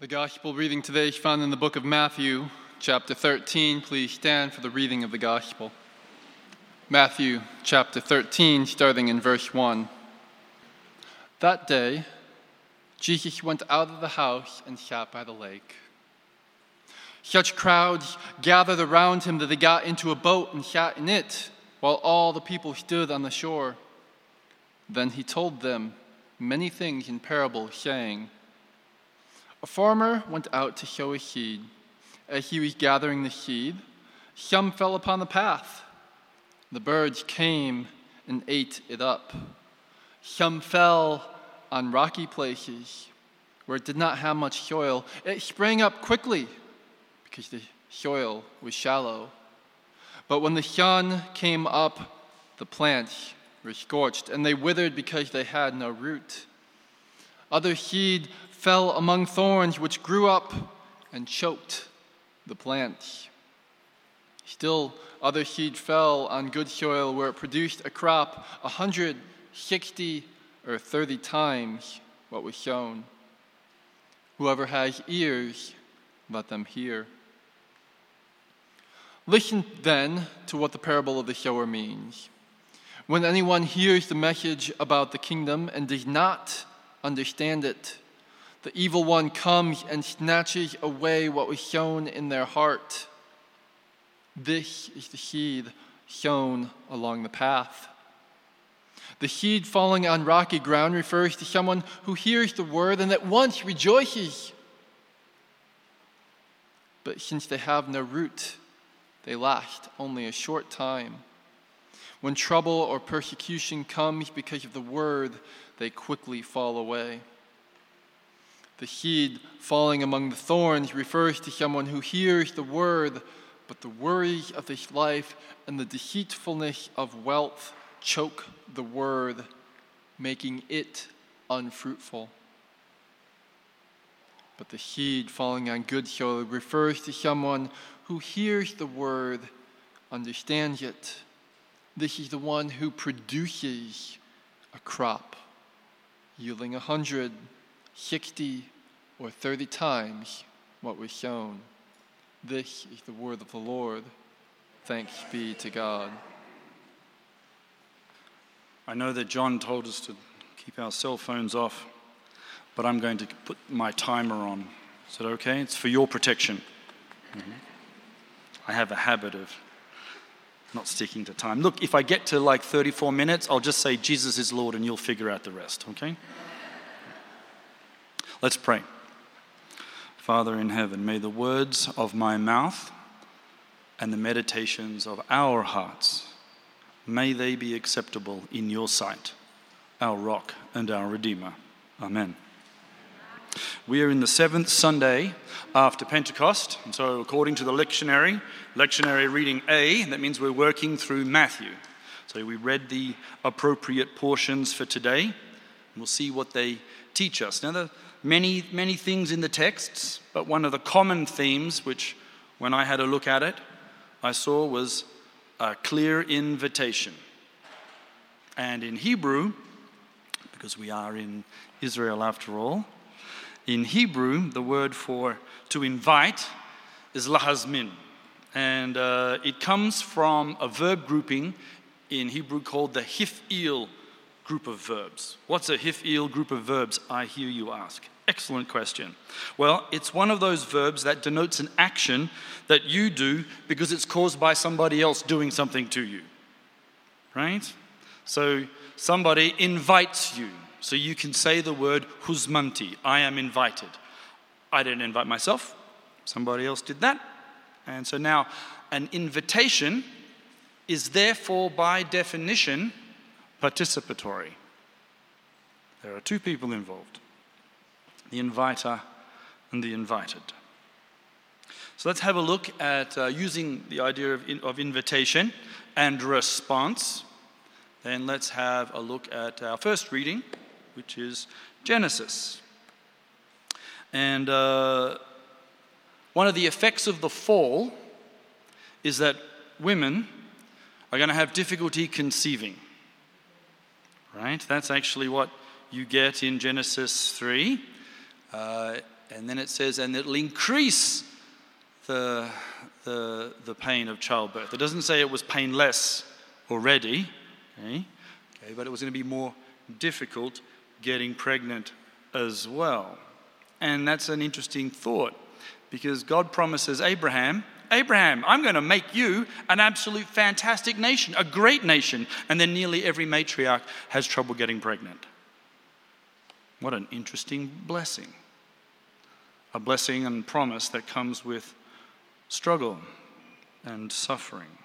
The gospel reading today is found in the book of Matthew, chapter 13. Please stand for the reading of the gospel. Matthew chapter 13, starting in verse 1. That day, Jesus went out of the house and sat by the lake. Such crowds gathered around him that they got into a boat and sat in it, while all the people stood on the shore. Then he told them many things in parables, saying, A farmer went out to sow his seed. As he was gathering the seed, some fell upon the path. The birds came and ate it up. Some fell on rocky places where it did not have much soil. It sprang up quickly because the soil was shallow. But when the sun came up, the plants were scorched, and they withered because they had no root. Other seed fell among thorns, which grew up and choked the plants. Still, other seed fell on good soil where it produced a crop a hundred, sixty, or thirty times what was sown. Whoever has ears, let them hear. Listen then to what the parable of the sower means. When anyone hears the message about the kingdom and does not understand it, the evil one comes and snatches away what was sown in their heart. This is the seed sown along the path. The seed falling on rocky ground refers to someone who hears the word and at once rejoices. But since they have no root, they last only a short time. When trouble or persecution comes because of the word, they quickly fall away. The seed falling among the thorns refers to someone who hears the word, but the worries of this life and the deceitfulness of wealth choke the word, making it unfruitful. But the seed falling on good soil refers to someone who hears the word, understands it. This is the one who produces a crop, yielding a hundred, sixty, or thirty times what was sown. This is the word of the Lord. Thanks be to God. I know that John told us to keep our cell phones off, but I'm going to put my timer on. Is that okay? It's for your protection. Mm-hmm. I have a habit of not sticking to time. Look, if I get to like 34 minutes, I'll just say Jesus is Lord and you'll figure out the rest, okay? Let's pray. Father in heaven, may the words of my mouth and the meditations of our hearts may they be acceptable in your sight, our rock and our redeemer. Amen. We are in the seventh Sunday after Pentecost, and so according to the lectionary, lectionary reading A, that means we're working through Matthew. So we read the appropriate portions for today, and we'll see what they teach us. Now, are many, many things in the texts, but one of the common themes, which when I had a look at it, I saw was a clear invitation. And in Hebrew, because we are in Israel after all, in Hebrew, the word for to invite is lahazmin. And uh, it comes from a verb grouping in Hebrew called the hif'il group of verbs. What's a hif'il group of verbs, I hear you ask? Excellent question. Well, it's one of those verbs that denotes an action that you do because it's caused by somebody else doing something to you. Right? So somebody invites you. So you can say the word huzmanti, I am invited. I didn't invite myself, somebody else did that. And so now an invitation is therefore, by definition, participatory. There are two people involved the inviter and the invited. So let's have a look at uh, using the idea of, in, of invitation and response. Then let's have a look at our first reading, which is Genesis. And uh, one of the effects of the fall is that women are going to have difficulty conceiving. Right? That's actually what you get in Genesis 3. Uh, And then it says, and it'll increase the, the, the pain of childbirth. It doesn't say it was painless already, okay? okay but it was going to be more difficult getting pregnant as well. And that's an interesting thought because God promises Abraham, Abraham, I'm going to make you an absolute fantastic nation, a great nation. And then nearly every matriarch has trouble getting pregnant. What an interesting blessing. A blessing and promise that comes with struggle and suffering.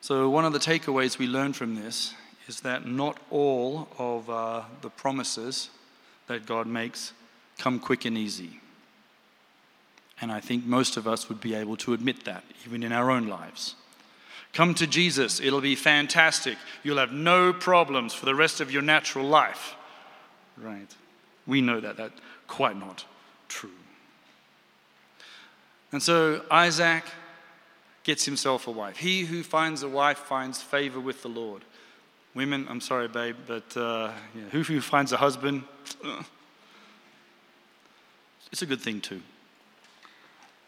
So, one of the takeaways we learn from this is that not all of uh, the promises that God makes come quick and easy. And I think most of us would be able to admit that, even in our own lives. Come to Jesus, it'll be fantastic. You'll have no problems for the rest of your natural life. Right. We know that that's quite not true. And so Isaac gets himself a wife. He who finds a wife finds favor with the Lord. Women, I'm sorry, babe, but uh, yeah, who, who finds a husband, it's a good thing too.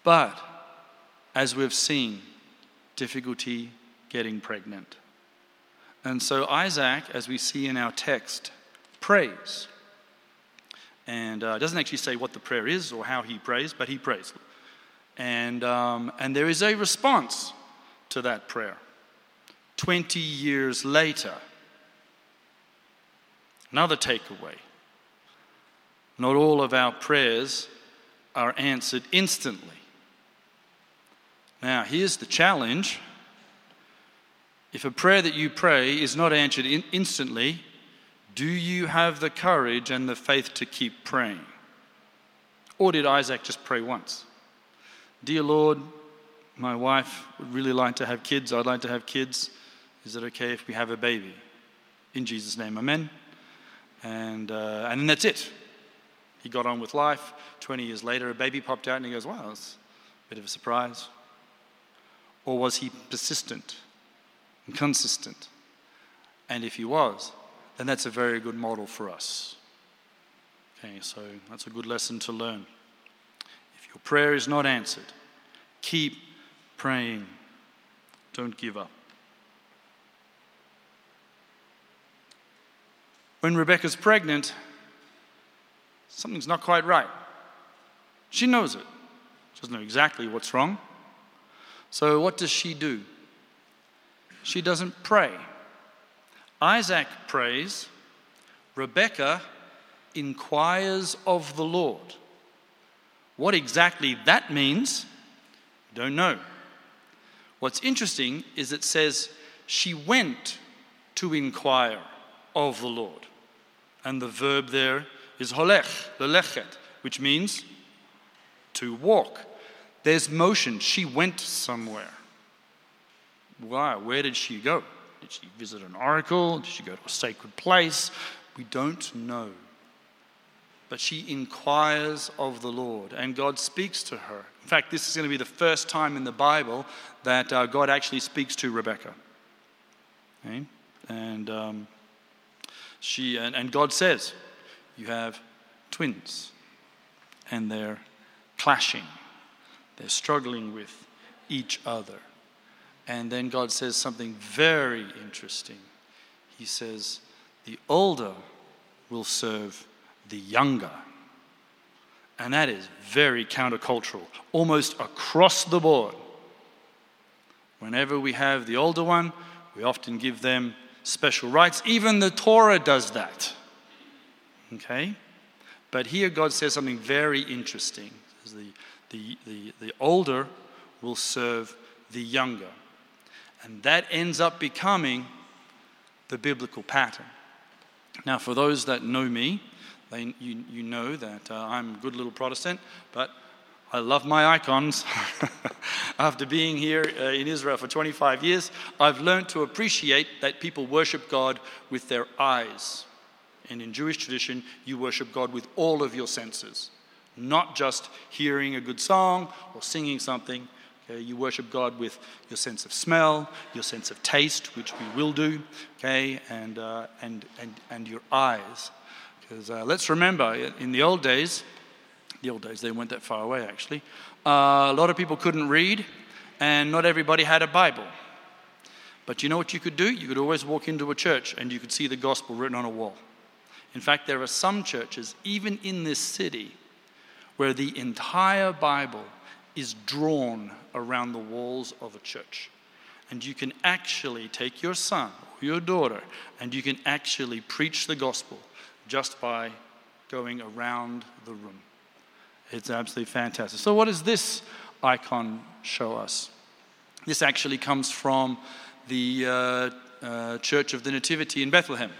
But as we've seen, difficulty getting pregnant. And so Isaac, as we see in our text, prays. And uh, doesn't actually say what the prayer is or how he prays, but he prays. And, um, and there is a response to that prayer. 20 years later, another takeaway. Not all of our prayers are answered instantly. Now, here's the challenge. If a prayer that you pray is not answered in- instantly, do you have the courage and the faith to keep praying? Or did Isaac just pray once? Dear Lord, my wife would really like to have kids. I'd like to have kids. Is it okay if we have a baby? In Jesus' name, amen. And, uh, and that's it. He got on with life. 20 years later, a baby popped out and he goes, wow, that's a bit of a surprise. Or was he persistent and consistent? And if he was, then that's a very good model for us. Okay, so that's a good lesson to learn. If your prayer is not answered, keep praying. Don't give up. When Rebecca's pregnant, something's not quite right. She knows it. She doesn't know exactly what's wrong. So, what does she do? She doesn't pray. Isaac prays. Rebecca inquires of the Lord. What exactly that means, don't know. What's interesting is it says she went to inquire of the Lord. And the verb there is holech, lelechet, which means to walk. There's motion. She went somewhere. Why? Where did she go? Did she visit an oracle? Did she go to a sacred place? We don't know. But she inquires of the Lord, and God speaks to her. In fact, this is going to be the first time in the Bible that uh, God actually speaks to Rebecca. Okay? And um, she and, and God says, "You have twins, and they're clashing. They're struggling with each other. And then God says something very interesting. He says, The older will serve the younger. And that is very countercultural, almost across the board. Whenever we have the older one, we often give them special rights. Even the Torah does that. Okay? But here God says something very interesting. The, the, the, the older will serve the younger. And that ends up becoming the biblical pattern. Now, for those that know me, they, you, you know that uh, I'm a good little Protestant, but I love my icons. After being here uh, in Israel for 25 years, I've learned to appreciate that people worship God with their eyes. And in Jewish tradition, you worship God with all of your senses, not just hearing a good song or singing something. Okay, you worship God with your sense of smell, your sense of taste, which we will do, okay, and, uh, and, and, and your eyes. Because uh, let's remember, in the old days, the old days, they weren't that far away actually, uh, a lot of people couldn't read, and not everybody had a Bible. But you know what you could do? You could always walk into a church and you could see the gospel written on a wall. In fact, there are some churches, even in this city, where the entire Bible is drawn around the walls of a church. And you can actually take your son or your daughter and you can actually preach the gospel just by going around the room. It's absolutely fantastic. So, what does this icon show us? This actually comes from the uh, uh, Church of the Nativity in Bethlehem.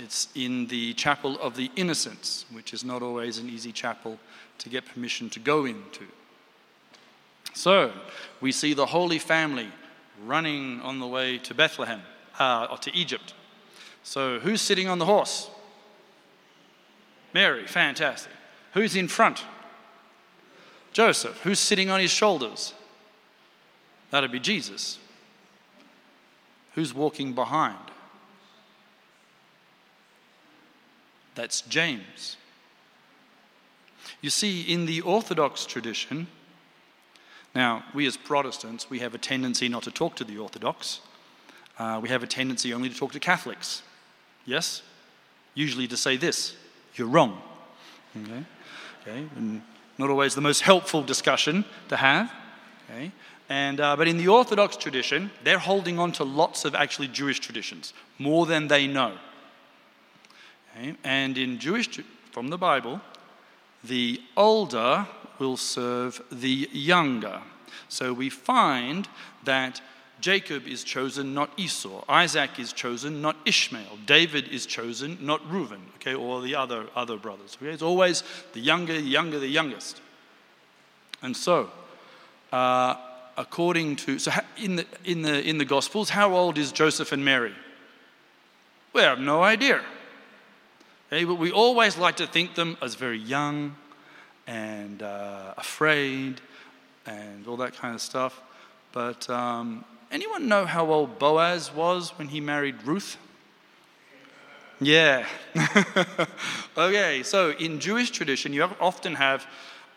It's in the Chapel of the Innocents, which is not always an easy chapel to get permission to go into. So, we see the Holy Family running on the way to Bethlehem, uh, or to Egypt. So, who's sitting on the horse? Mary, fantastic. Who's in front? Joseph. Who's sitting on his shoulders? That'd be Jesus. Who's walking behind? That's James. You see, in the Orthodox tradition, now, we as Protestants, we have a tendency not to talk to the Orthodox. Uh, we have a tendency only to talk to Catholics. Yes? Usually to say this you're wrong. Okay? okay? And not always the most helpful discussion to have. Okay? And, uh, but in the Orthodox tradition, they're holding on to lots of actually Jewish traditions, more than they know. Okay? And in Jewish, from the Bible, the older will serve the younger. So we find that Jacob is chosen, not Esau. Isaac is chosen, not Ishmael. David is chosen, not Reuben, okay, or the other, other brothers. Okay? It's always the younger, the younger, the youngest. And so, uh, according to, so in the, in, the, in the Gospels, how old is Joseph and Mary? We have no idea. Okay, but we always like to think them as very young, and uh, afraid and all that kind of stuff. But um, anyone know how old Boaz was when he married Ruth? Yeah. okay, so in Jewish tradition, you often have,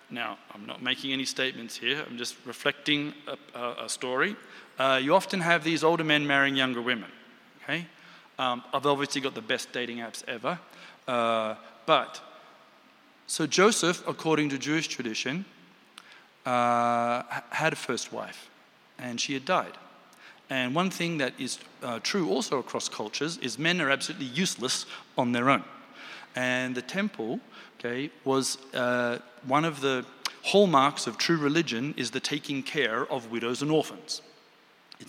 now I'm not making any statements here, I'm just reflecting a, a, a story. Uh, you often have these older men marrying younger women. Okay? Um, I've obviously got the best dating apps ever. Uh, but so Joseph, according to Jewish tradition, uh, had a first wife, and she had died. And one thing that is uh, true also across cultures is men are absolutely useless on their own. And the temple, okay, was uh, one of the hallmarks of true religion is the taking care of widows and orphans.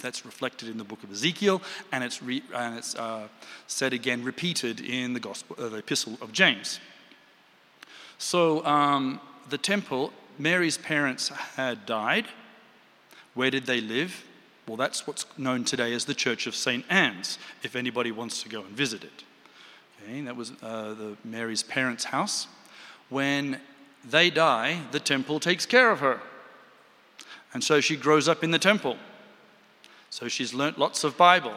That's reflected in the book of Ezekiel, and it's, re- and it's uh, said again, repeated in the, gospel, uh, the epistle of James. So um, the temple, Mary's parents had died. Where did they live? Well, that's what's known today as the Church of St. Anne's, if anybody wants to go and visit it. Okay, that was uh, the Mary's parents' house. When they die, the temple takes care of her. And so she grows up in the temple. So she's learnt lots of Bible.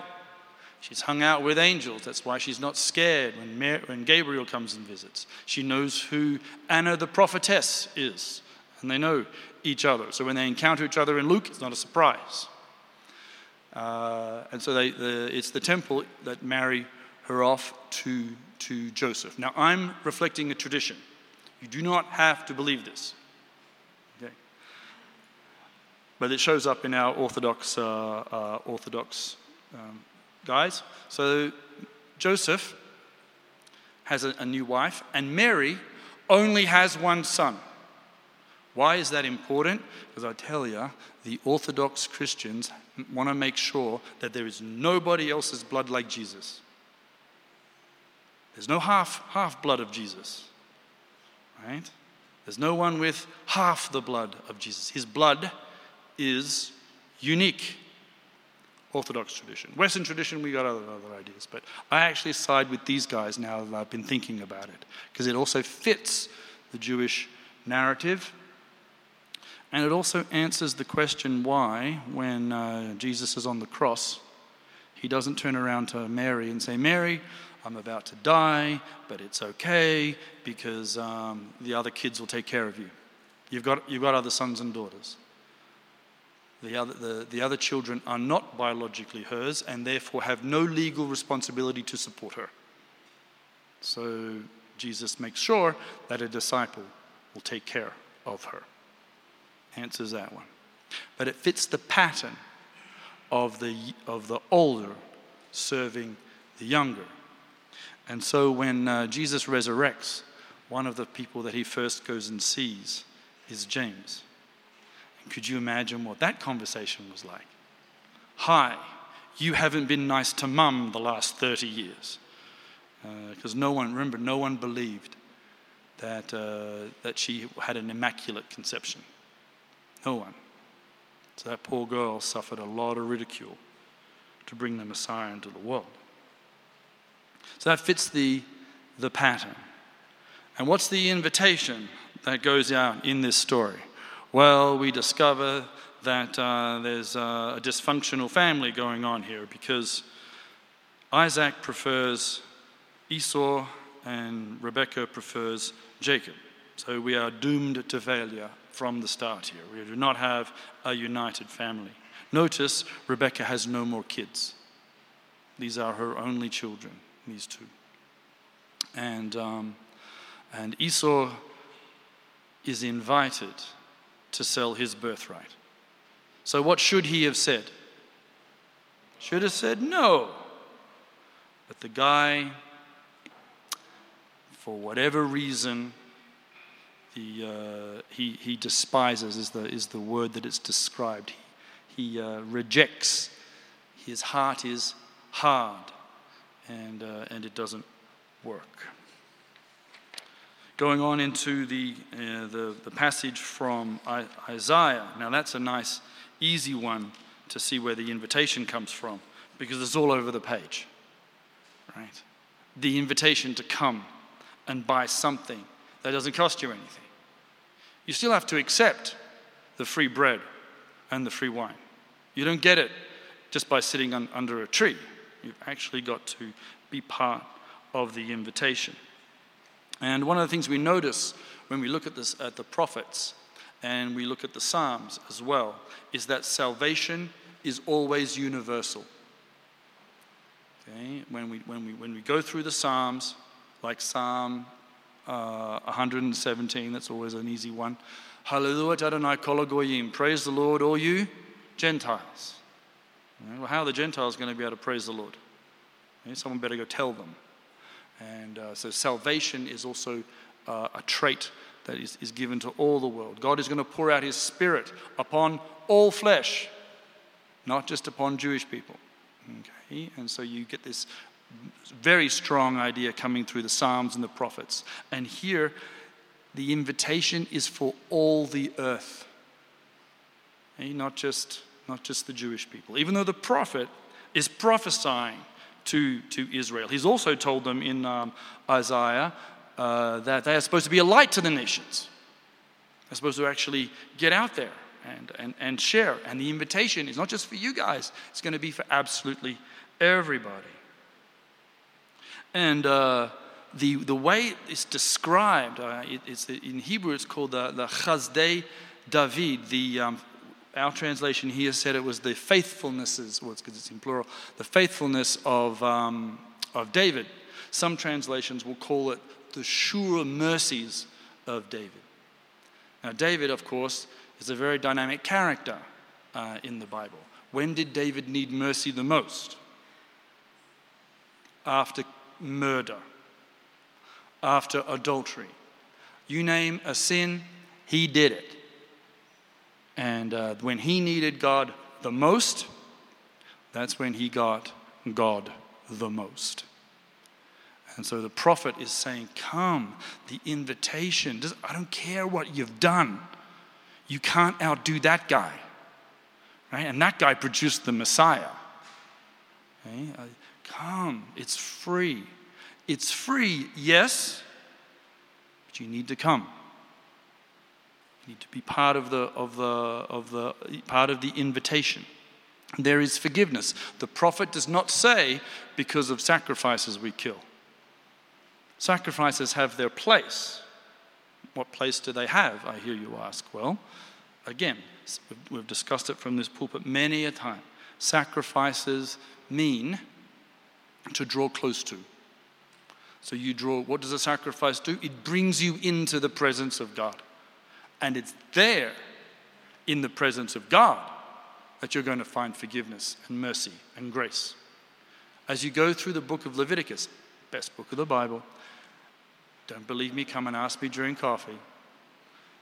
She's hung out with angels. That's why she's not scared when, Mary, when Gabriel comes and visits. She knows who Anna the prophetess is, and they know each other. So when they encounter each other in Luke, it's not a surprise. Uh, and so they, the, it's the temple that marry her off to, to Joseph. Now, I'm reflecting a tradition. You do not have to believe this. But it shows up in our Orthodox, uh, uh, Orthodox um, guys. So Joseph has a, a, new wife, and Mary only has one son. Why is that important? Because I tell you, the Orthodox Christians want to make sure that there is nobody else's blood like Jesus. There's no half, half blood of Jesus, right? There's no one with half the blood of Jesus. His blood is unique. Orthodox tradition. Western tradition, we got other, other ideas, but I actually side with these guys now that I've been thinking about it, because it also fits the Jewish narrative. And it also answers the question why, when uh, Jesus is on the cross, he doesn't turn around to Mary and say, Mary, I'm about to die, but it's okay because um, the other kids will take care of you. You've got, you've got other sons and daughters. The other, the, the other children are not biologically hers and therefore have no legal responsibility to support her. So Jesus makes sure that a disciple will take care of her. Answers that one. But it fits the pattern of the, of the older serving the younger. And so when uh, Jesus resurrects, one of the people that he first goes and sees is James. Could you imagine what that conversation was like? Hi, you haven't been nice to mum the last 30 years. Because uh, no one, remember, no one believed that, uh, that she had an immaculate conception. No one. So that poor girl suffered a lot of ridicule to bring the Messiah into the world. So that fits the, the pattern. And what's the invitation that goes out in this story? Well, we discover that uh, there's a dysfunctional family going on here because Isaac prefers Esau and Rebekah prefers Jacob. So we are doomed to failure from the start here. We do not have a united family. Notice Rebekah has no more kids. These are her only children, these two. And, um, and Esau is invited to sell his birthright. So, what should he have said? Should have said no. But the guy, for whatever reason, the, uh, he, he despises, is the, is the word that it's described. He, he uh, rejects. His heart is hard, and, uh, and it doesn't work. Going on into the, uh, the, the passage from Isaiah. Now, that's a nice, easy one to see where the invitation comes from because it's all over the page. Right? The invitation to come and buy something that doesn't cost you anything. You still have to accept the free bread and the free wine. You don't get it just by sitting un- under a tree. You've actually got to be part of the invitation. And one of the things we notice when we look at, this, at the prophets and we look at the Psalms as well is that salvation is always universal. Okay? When, we, when, we, when we go through the Psalms, like Psalm uh, 117, that's always an easy one. Hallelujah, Adonai kol goyim. Praise the Lord, all you Gentiles. Well, how are the Gentiles going to be able to praise the Lord? Someone better go tell them. And uh, so salvation is also uh, a trait that is, is given to all the world. God is going to pour out his spirit upon all flesh, not just upon Jewish people. Okay? And so you get this very strong idea coming through the Psalms and the prophets. And here, the invitation is for all the earth, okay? not, just, not just the Jewish people. Even though the prophet is prophesying to, to Israel, he's also told them in um, Isaiah uh, that they are supposed to be a light to the nations. They're supposed to actually get out there and, and, and share. And the invitation is not just for you guys, it's going to be for absolutely everybody. And uh, the, the way it's described, uh, it, it's, in Hebrew it's called the, the Chazdei David. The, um, our translation here said it was the faithfulnesses, well, it's because it's in plural, the faithfulness of, um, of David. Some translations will call it the sure mercies of David. Now, David, of course, is a very dynamic character uh, in the Bible. When did David need mercy the most? After murder, after adultery. You name a sin, he did it. And uh, when he needed God the most, that's when he got God the most. And so the prophet is saying, Come, the invitation. I don't care what you've done. You can't outdo that guy. Right? And that guy produced the Messiah. Okay? Come, it's free. It's free, yes, but you need to come. Need to be part of the, of the, of the, part of the invitation. There is forgiveness. The prophet does not say, because of sacrifices we kill. Sacrifices have their place. What place do they have, I hear you ask? Well, again, we've discussed it from this pulpit many a time. Sacrifices mean to draw close to. So you draw, what does a sacrifice do? It brings you into the presence of God. And it's there in the presence of God that you're going to find forgiveness and mercy and grace. As you go through the book of Leviticus, best book of the Bible, don't believe me, come and ask me during coffee.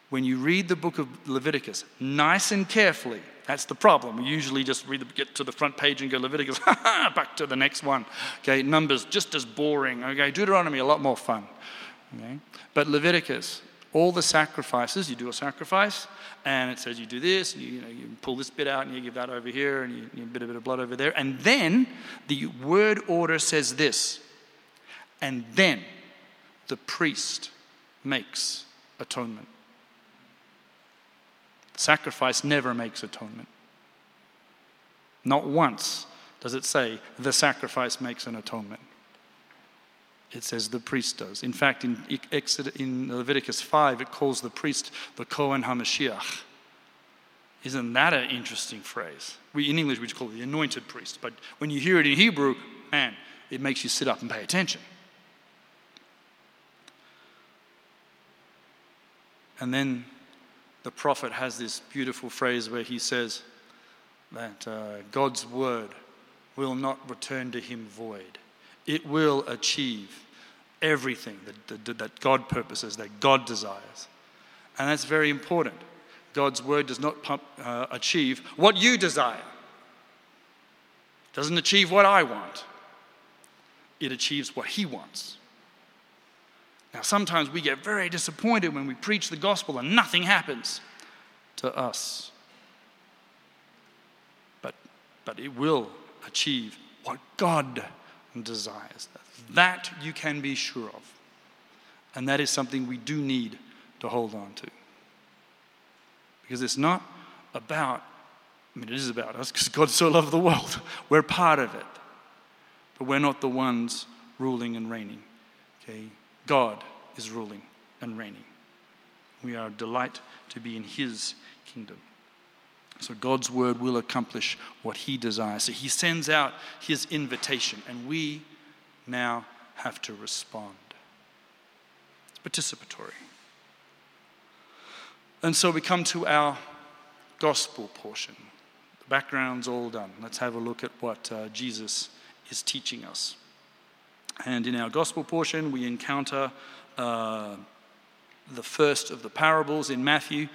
When you read the book of Leviticus, nice and carefully, that's the problem. We usually just read the, get to the front page and go Leviticus, back to the next one. Okay, Numbers just as boring. Okay, Deuteronomy a lot more fun. Okay, but Leviticus, all the sacrifices, you do a sacrifice, and it says you do this, you, you, know, you pull this bit out, and you give that over here, and you, you bit a bit of blood over there, and then the word order says this, and then the priest makes atonement. Sacrifice never makes atonement. Not once does it say the sacrifice makes an atonement. It says the priest does. In fact, in, Exodus, in Leviticus 5, it calls the priest the Kohen HaMashiach. Isn't that an interesting phrase? We, in English, we just call it the anointed priest. But when you hear it in Hebrew, man, it makes you sit up and pay attention. And then the prophet has this beautiful phrase where he says that uh, God's word will not return to him void. It will achieve everything that, that, that God purposes, that God desires. And that's very important. God's word does not pump, uh, achieve what you desire. It doesn't achieve what I want. It achieves what he wants. Now, sometimes we get very disappointed when we preach the gospel and nothing happens to us. But, but it will achieve what God desires. That you can be sure of. And that is something we do need to hold on to. Because it's not about, I mean, it is about us because God so loved the world. We're part of it. But we're not the ones ruling and reigning. Okay? God is ruling and reigning. We are a delight to be in His kingdom. So God's word will accomplish what He desires. So He sends out His invitation, and we now have to respond. It's participatory. And so we come to our gospel portion. The background's all done. Let's have a look at what uh, Jesus is teaching us. And in our gospel portion, we encounter uh, the first of the parables in Matthew.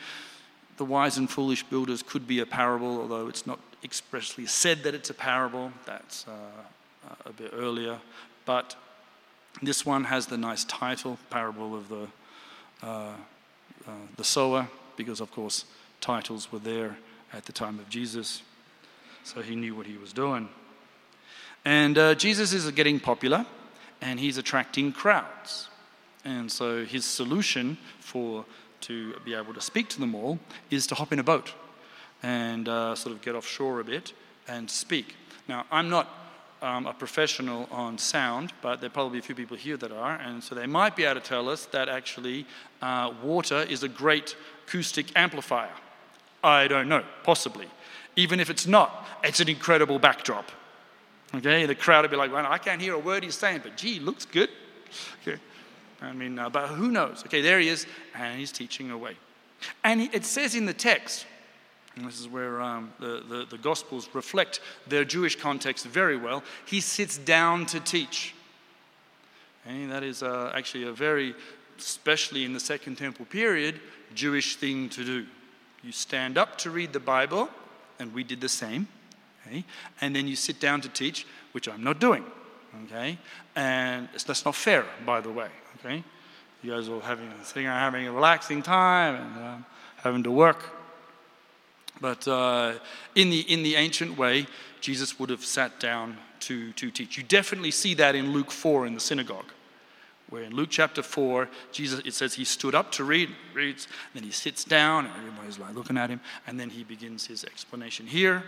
The wise and foolish builders could be a parable, although it's not expressly said that it's a parable. That's uh, a bit earlier. But this one has the nice title, Parable of the, uh, uh, the Sower, because, of course, titles were there at the time of Jesus. So he knew what he was doing. And uh, Jesus is getting popular and he's attracting crowds. And so his solution for to be able to speak to them all is to hop in a boat and uh, sort of get offshore a bit and speak. Now, I'm not um, a professional on sound, but there are probably a few people here that are, and so they might be able to tell us that actually uh, water is a great acoustic amplifier. I don't know, possibly. Even if it's not, it's an incredible backdrop. Okay, the crowd would be like, well, I can't hear a word he's saying, but gee, looks good. Okay. I mean, uh, but who knows? Okay, there he is, and he's teaching away. And it says in the text, and this is where um, the, the, the, Gospels reflect their Jewish context very well, he sits down to teach. And that is uh, actually a very, especially in the Second Temple period, Jewish thing to do. You stand up to read the Bible, and we did the same, okay? and then you sit down to teach, which I'm not doing. Okay? And that's not fair, by the way. Okay? You guys are having, sitting around having a relaxing time and um, having to work. But uh, in, the, in the ancient way, Jesus would have sat down to, to teach. You definitely see that in Luke 4 in the synagogue, where in Luke chapter 4, Jesus, it says he stood up to read, reads, and then he sits down, and everybody's like looking at him, and then he begins his explanation. Here,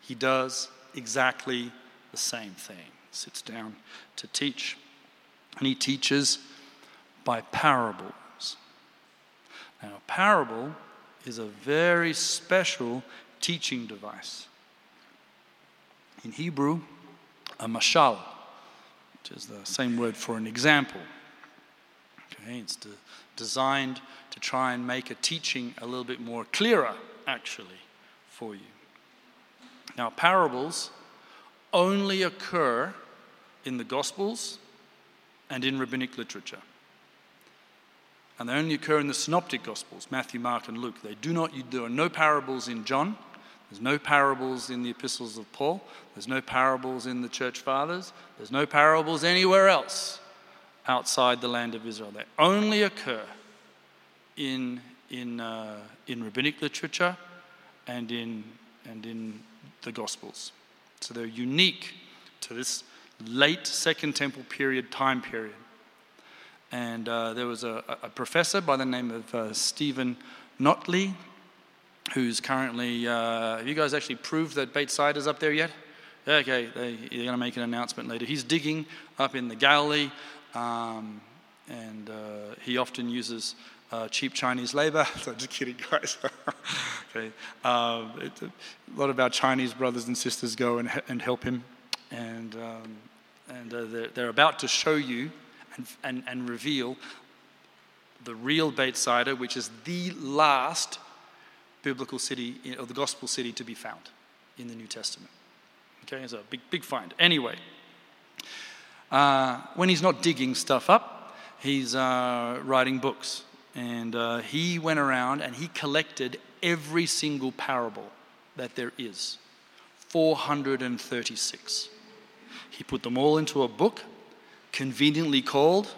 he does exactly the same thing, sits down to teach. And he teaches by parables. Now, a parable is a very special teaching device. In Hebrew, a mashal, which is the same word for an example. Okay, it's de- designed to try and make a teaching a little bit more clearer, actually, for you. Now, parables only occur in the Gospels and in rabbinic literature. And they only occur in the synoptic Gospels, Matthew, Mark, and Luke. They do not, there are no parables in John. There's no parables in the epistles of Paul. There's no parables in the church fathers. There's no parables anywhere else outside the land of Israel. They only occur in, in, uh, in rabbinic literature and in, and in the Gospels. So they're unique to this late Second Temple period time period. And uh, there was a, a, professor by the name of uh, Steven Notley, who's currently. Uh, have you guys actually proved that Cider is up there yet? Okay, they, are going to make an announcement later. He's digging up in the Galilee, um, and uh, he often uses uh, cheap Chinese labor. so just kidding, guys. okay, um, it, a lot of our Chinese brothers and sisters go and, and help him, and um, and uh, they're, they're, about to show you and, and, and reveal the real Beit Saida, which is the last biblical city or the gospel city to be found in the New Testament. Okay, it's a big, big find. Anyway, uh, when he's not digging stuff up, he's uh, writing books. And uh, he went around and he collected every single parable that there is 436. He put them all into a book, conveniently called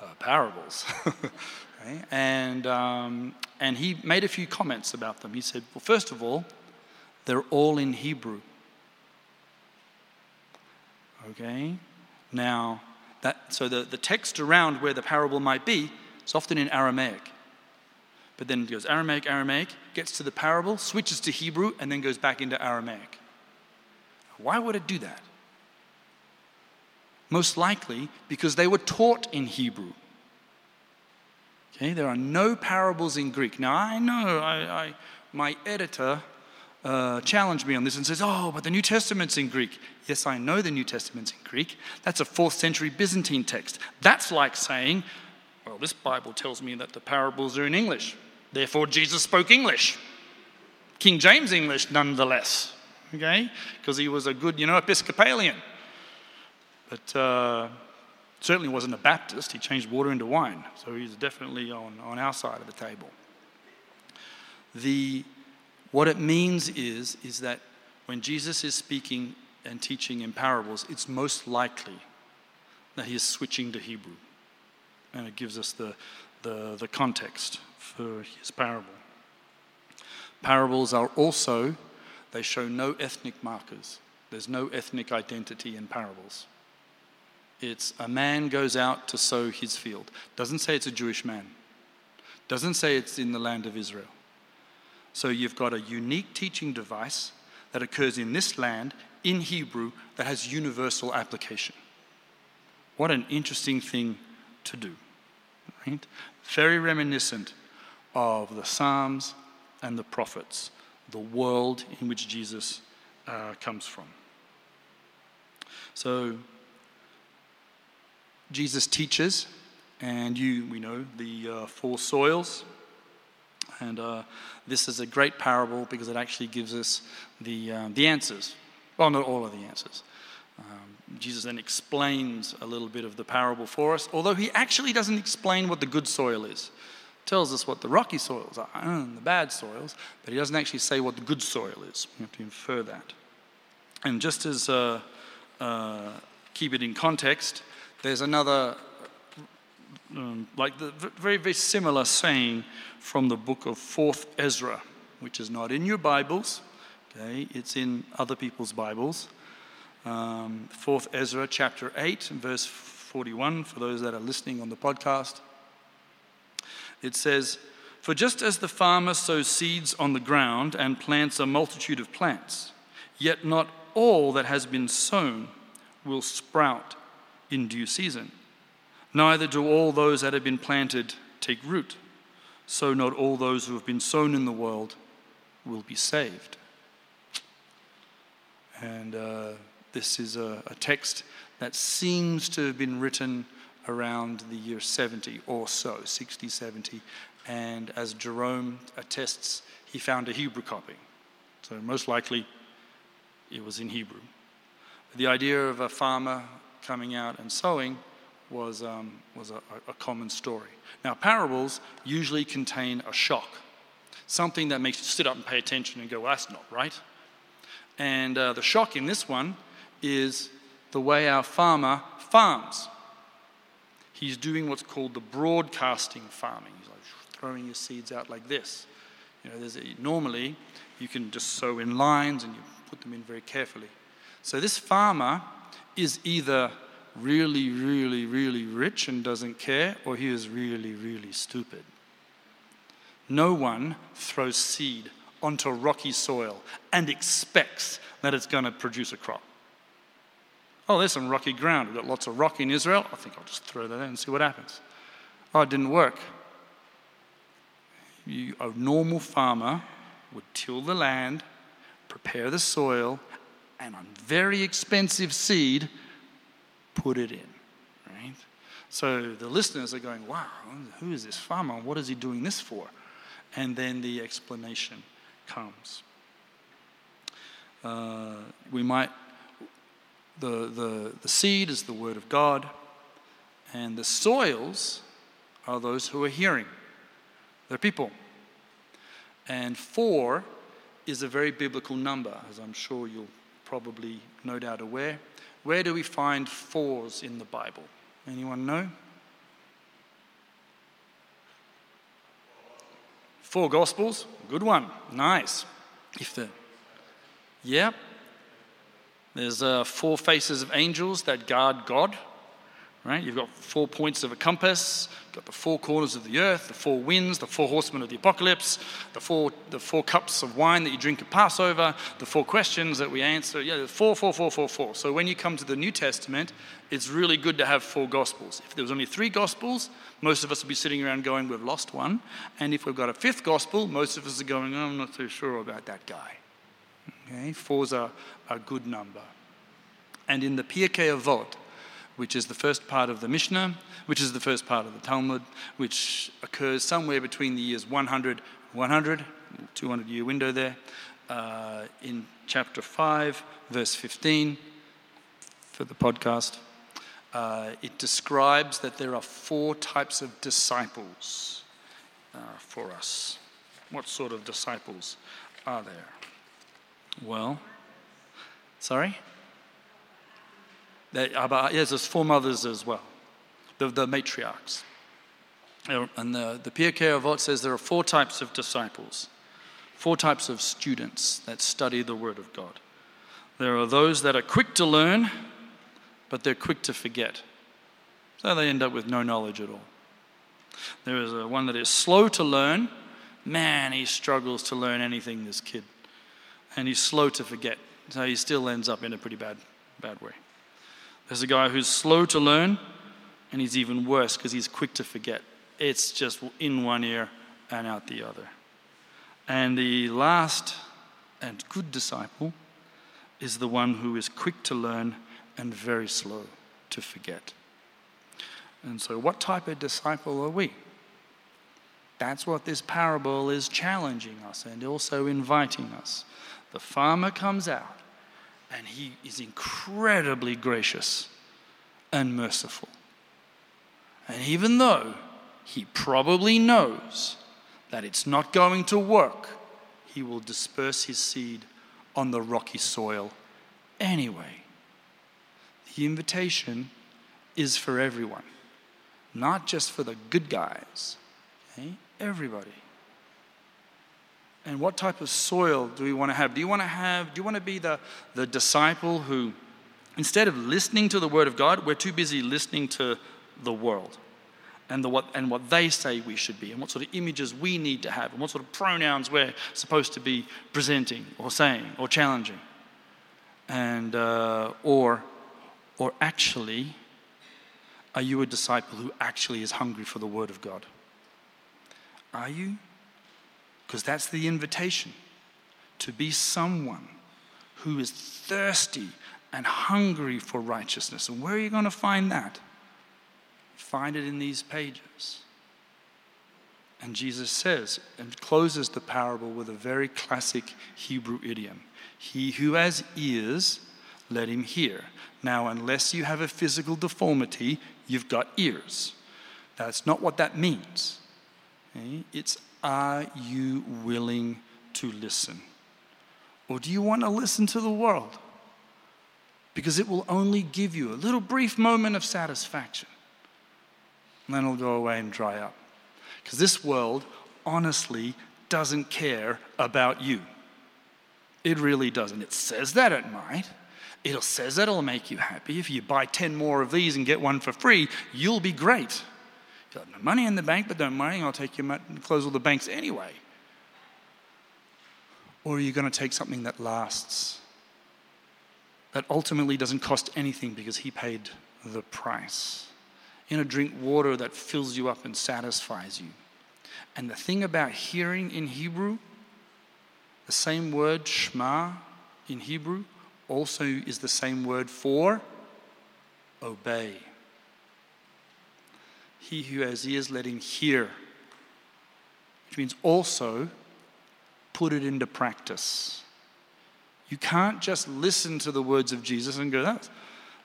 uh, Parables. okay? and, um, and he made a few comments about them. He said, Well, first of all, they're all in Hebrew. Okay? Now, that, so the, the text around where the parable might be is often in Aramaic. But then it goes Aramaic, Aramaic, gets to the parable, switches to Hebrew, and then goes back into Aramaic. Why would it do that? Most likely because they were taught in Hebrew. Okay, there are no parables in Greek. Now, I know I, I my editor uh, challenged me on this and says, Oh, but the New Testament's in Greek. Yes, I know the New Testament's in Greek. That's a fourth century Byzantine text. That's like saying, Well, this Bible tells me that the parables are in English. Therefore, Jesus spoke English. King James English, nonetheless. Okay? Because he was a good, you know, Episcopalian but uh, certainly wasn't a Baptist. He changed water into wine, so he's definitely on, on our side of the table. The, what it means is, is that when Jesus is speaking and teaching in parables, it's most likely that he is switching to Hebrew. And it gives us the, the, the context for his parable. Parables are also, they show no ethnic markers. There's no ethnic identity in parables. It's a man goes out to sow his field. Doesn't say it's a Jewish man. Doesn't say it's in the land of Israel. So you've got a unique teaching device that occurs in this land in Hebrew that has universal application. What an interesting thing to do. Right? Very reminiscent of the Psalms and the prophets, the world in which Jesus uh, comes from. So Jesus teaches, and you, we know, the uh, four soils. And uh, this is a great parable because it actually gives us the, um, the answers. Well, not all of the answers. Um, Jesus then explains a little bit of the parable for us, although he actually doesn't explain what the good soil is. Tells us what the rocky soils are and the bad soils, but he doesn't actually say what the good soil is. We have to infer that. And just as uh, uh keep it in context, there's another, um, like the very, very similar saying from the book of 4th Ezra, which is not in your Bibles, okay, it's in other people's Bibles. Um, 4th Ezra, chapter 8, verse 41, for those that are listening on the podcast. It says, For just as the farmer sows seeds on the ground and plants a multitude of plants, yet not all that has been sown will sprout in due season. Neither do all those that have been planted take root. So not all those who have been sown in the world will be saved. And uh, this is a, a text that seems to have been written around the year 70 or so, 60, 70. And as Jerome attests, he found a Hebrew copy. So most likely it was in Hebrew. The idea of a farmer coming out and sowing was, um, was a, a common story. Now, parables usually contain a shock, something that makes you sit up and pay attention and go, well, that's not right. And uh, the shock in this one is the way our farmer farms. He's doing what's called the broadcasting farming. He's like throwing his seeds out like this. You know, a, normally you can just sow in lines and you put them in very carefully. So this farmer is either really, really, really rich and doesn't care, or he is really, really stupid. No one throws seed onto rocky soil and expects that it's going to produce a crop. Oh, there's some rocky ground. We've got lots of rock in Israel. I think I'll just throw that in and see what happens. Oh, it didn't work. You, a normal farmer would till the land, prepare the soil, and on very expensive seed, put it in. Right? So the listeners are going, wow, who is this farmer? What is he doing this for? And then the explanation comes. Uh, we might, the, the, the seed is the word of God, and the soils are those who are hearing. They're people. And four is a very biblical number, as I'm sure you'll probably no doubt aware. Where do we find fours in the Bible? Anyone know? Four Gospels. Good one. Nice. If the, yep. There's uh, four faces of angels that guard God right? You've got four points of a compass, you've got the four corners of the earth, the four winds, the four horsemen of the apocalypse, the four, the four cups of wine that you drink at Passover, the four questions that we answer. Yeah, four, four, four, four, four. So when you come to the New Testament, it's really good to have four gospels. If there was only three gospels, most of us would be sitting around going, we've lost one. And if we've got a fifth gospel, most of us are going, oh, I'm not so sure about that guy. Okay, four's a, a good number. And in the Pirkei Avot, which is the first part of the Mishnah, which is the first part of the Talmud, which occurs somewhere between the years 100 100, 200 year window there, uh, in chapter 5, verse 15 for the podcast. Uh, it describes that there are four types of disciples uh, for us. What sort of disciples are there? Well, sorry? Yes, there's four mothers as well, the, the matriarchs. Uh, and the, the Pirkei Avot says there are four types of disciples, four types of students that study the Word of God. There are those that are quick to learn, but they're quick to forget. So they end up with no knowledge at all. There is a, one that is slow to learn. Man, he struggles to learn anything, this kid. And he's slow to forget. So he still ends up in a pretty bad, bad way. There's a guy who's slow to learn, and he's even worse because he's quick to forget. It's just in one ear and out the other. And the last and good disciple is the one who is quick to learn and very slow to forget. And so, what type of disciple are we? That's what this parable is challenging us and also inviting us. The farmer comes out and he is incredibly gracious and merciful. And even though he probably knows that it's not going to work, he will disperse his seed on the rocky soil anyway. The invitation is for everyone, not just for the good guys, okay? everybody. And what type of soil do we want to have? Do you want to have, do you want to be the, the disciple who, instead of listening to the word of God, we're too busy listening to the world and, the, what, and what they say we should be and what sort of images we need to have and what sort of pronouns we're supposed to be presenting or saying or challenging? And, uh, or, or actually Are you a disciple who actually is hungry for the Word of God? Are you? Because that's the invitation to be someone who is thirsty and hungry for righteousness. And where are you going to find that? Find it in these pages. And Jesus says, and closes the parable with a very classic Hebrew idiom He who has ears, let him hear. Now, unless you have a physical deformity, you've got ears. That's not what that means. Eh? It's are you willing to listen? Or do you want to listen to the world? Because it will only give you a little brief moment of satisfaction. And then it'll go away and dry up. Because this world honestly doesn't care about you. It really doesn't. It says that it might. It says that it'll make you happy. If you buy 10 more of these and get one for free, you'll be great. Have no money in the bank, but don't worry, I'll take your close all the banks anyway. Or are you going to take something that lasts? That ultimately doesn't cost anything because he paid the price you know, drink water that fills you up and satisfies you. And the thing about hearing in Hebrew, the same word, shema, in Hebrew, also is the same word for obey. He who has ears, let him hear. Which means also put it into practice. You can't just listen to the words of Jesus and go, that,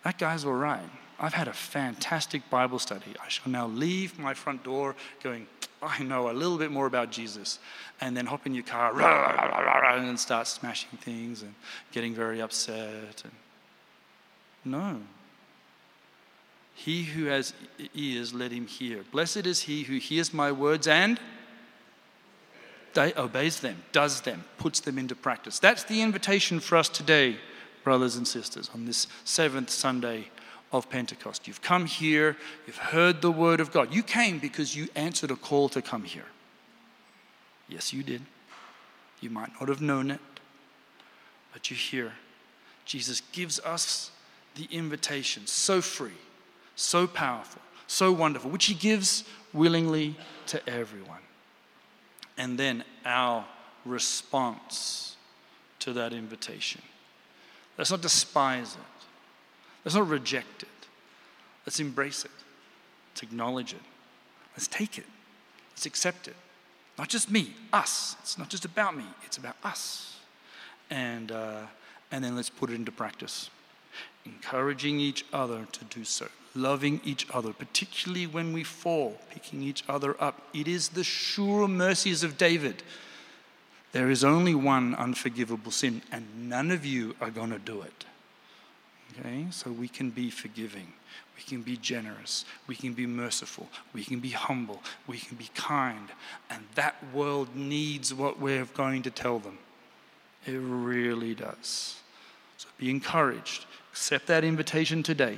that guy's all right. I've had a fantastic Bible study. I shall now leave my front door going, I know a little bit more about Jesus. And then hop in your car rah, rah, rah, and start smashing things and getting very upset. And... No. He who has ears, let him hear. Blessed is he who hears my words and obeys them, does them, puts them into practice. That's the invitation for us today, brothers and sisters, on this seventh Sunday of Pentecost. You've come here, you've heard the word of God. You came because you answered a call to come here. Yes, you did. You might not have known it, but you're here. Jesus gives us the invitation, so free, so powerful, so wonderful, which he gives willingly to everyone. And then our response to that invitation. Let's not despise it. Let's not reject it. Let's embrace it. Let's acknowledge it. Let's take it. Let's accept it. Not just me, us. It's not just about me, it's about us. And, uh, and then let's put it into practice. Encouraging each other to do so, loving each other, particularly when we fall, picking each other up. It is the sure mercies of David. There is only one unforgivable sin, and none of you are going to do it. Okay? So we can be forgiving. We can be generous. We can be merciful. We can be humble. We can be kind. And that world needs what we're going to tell them. It really does. So be encouraged. Accept that invitation today.